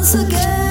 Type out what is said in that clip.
once again.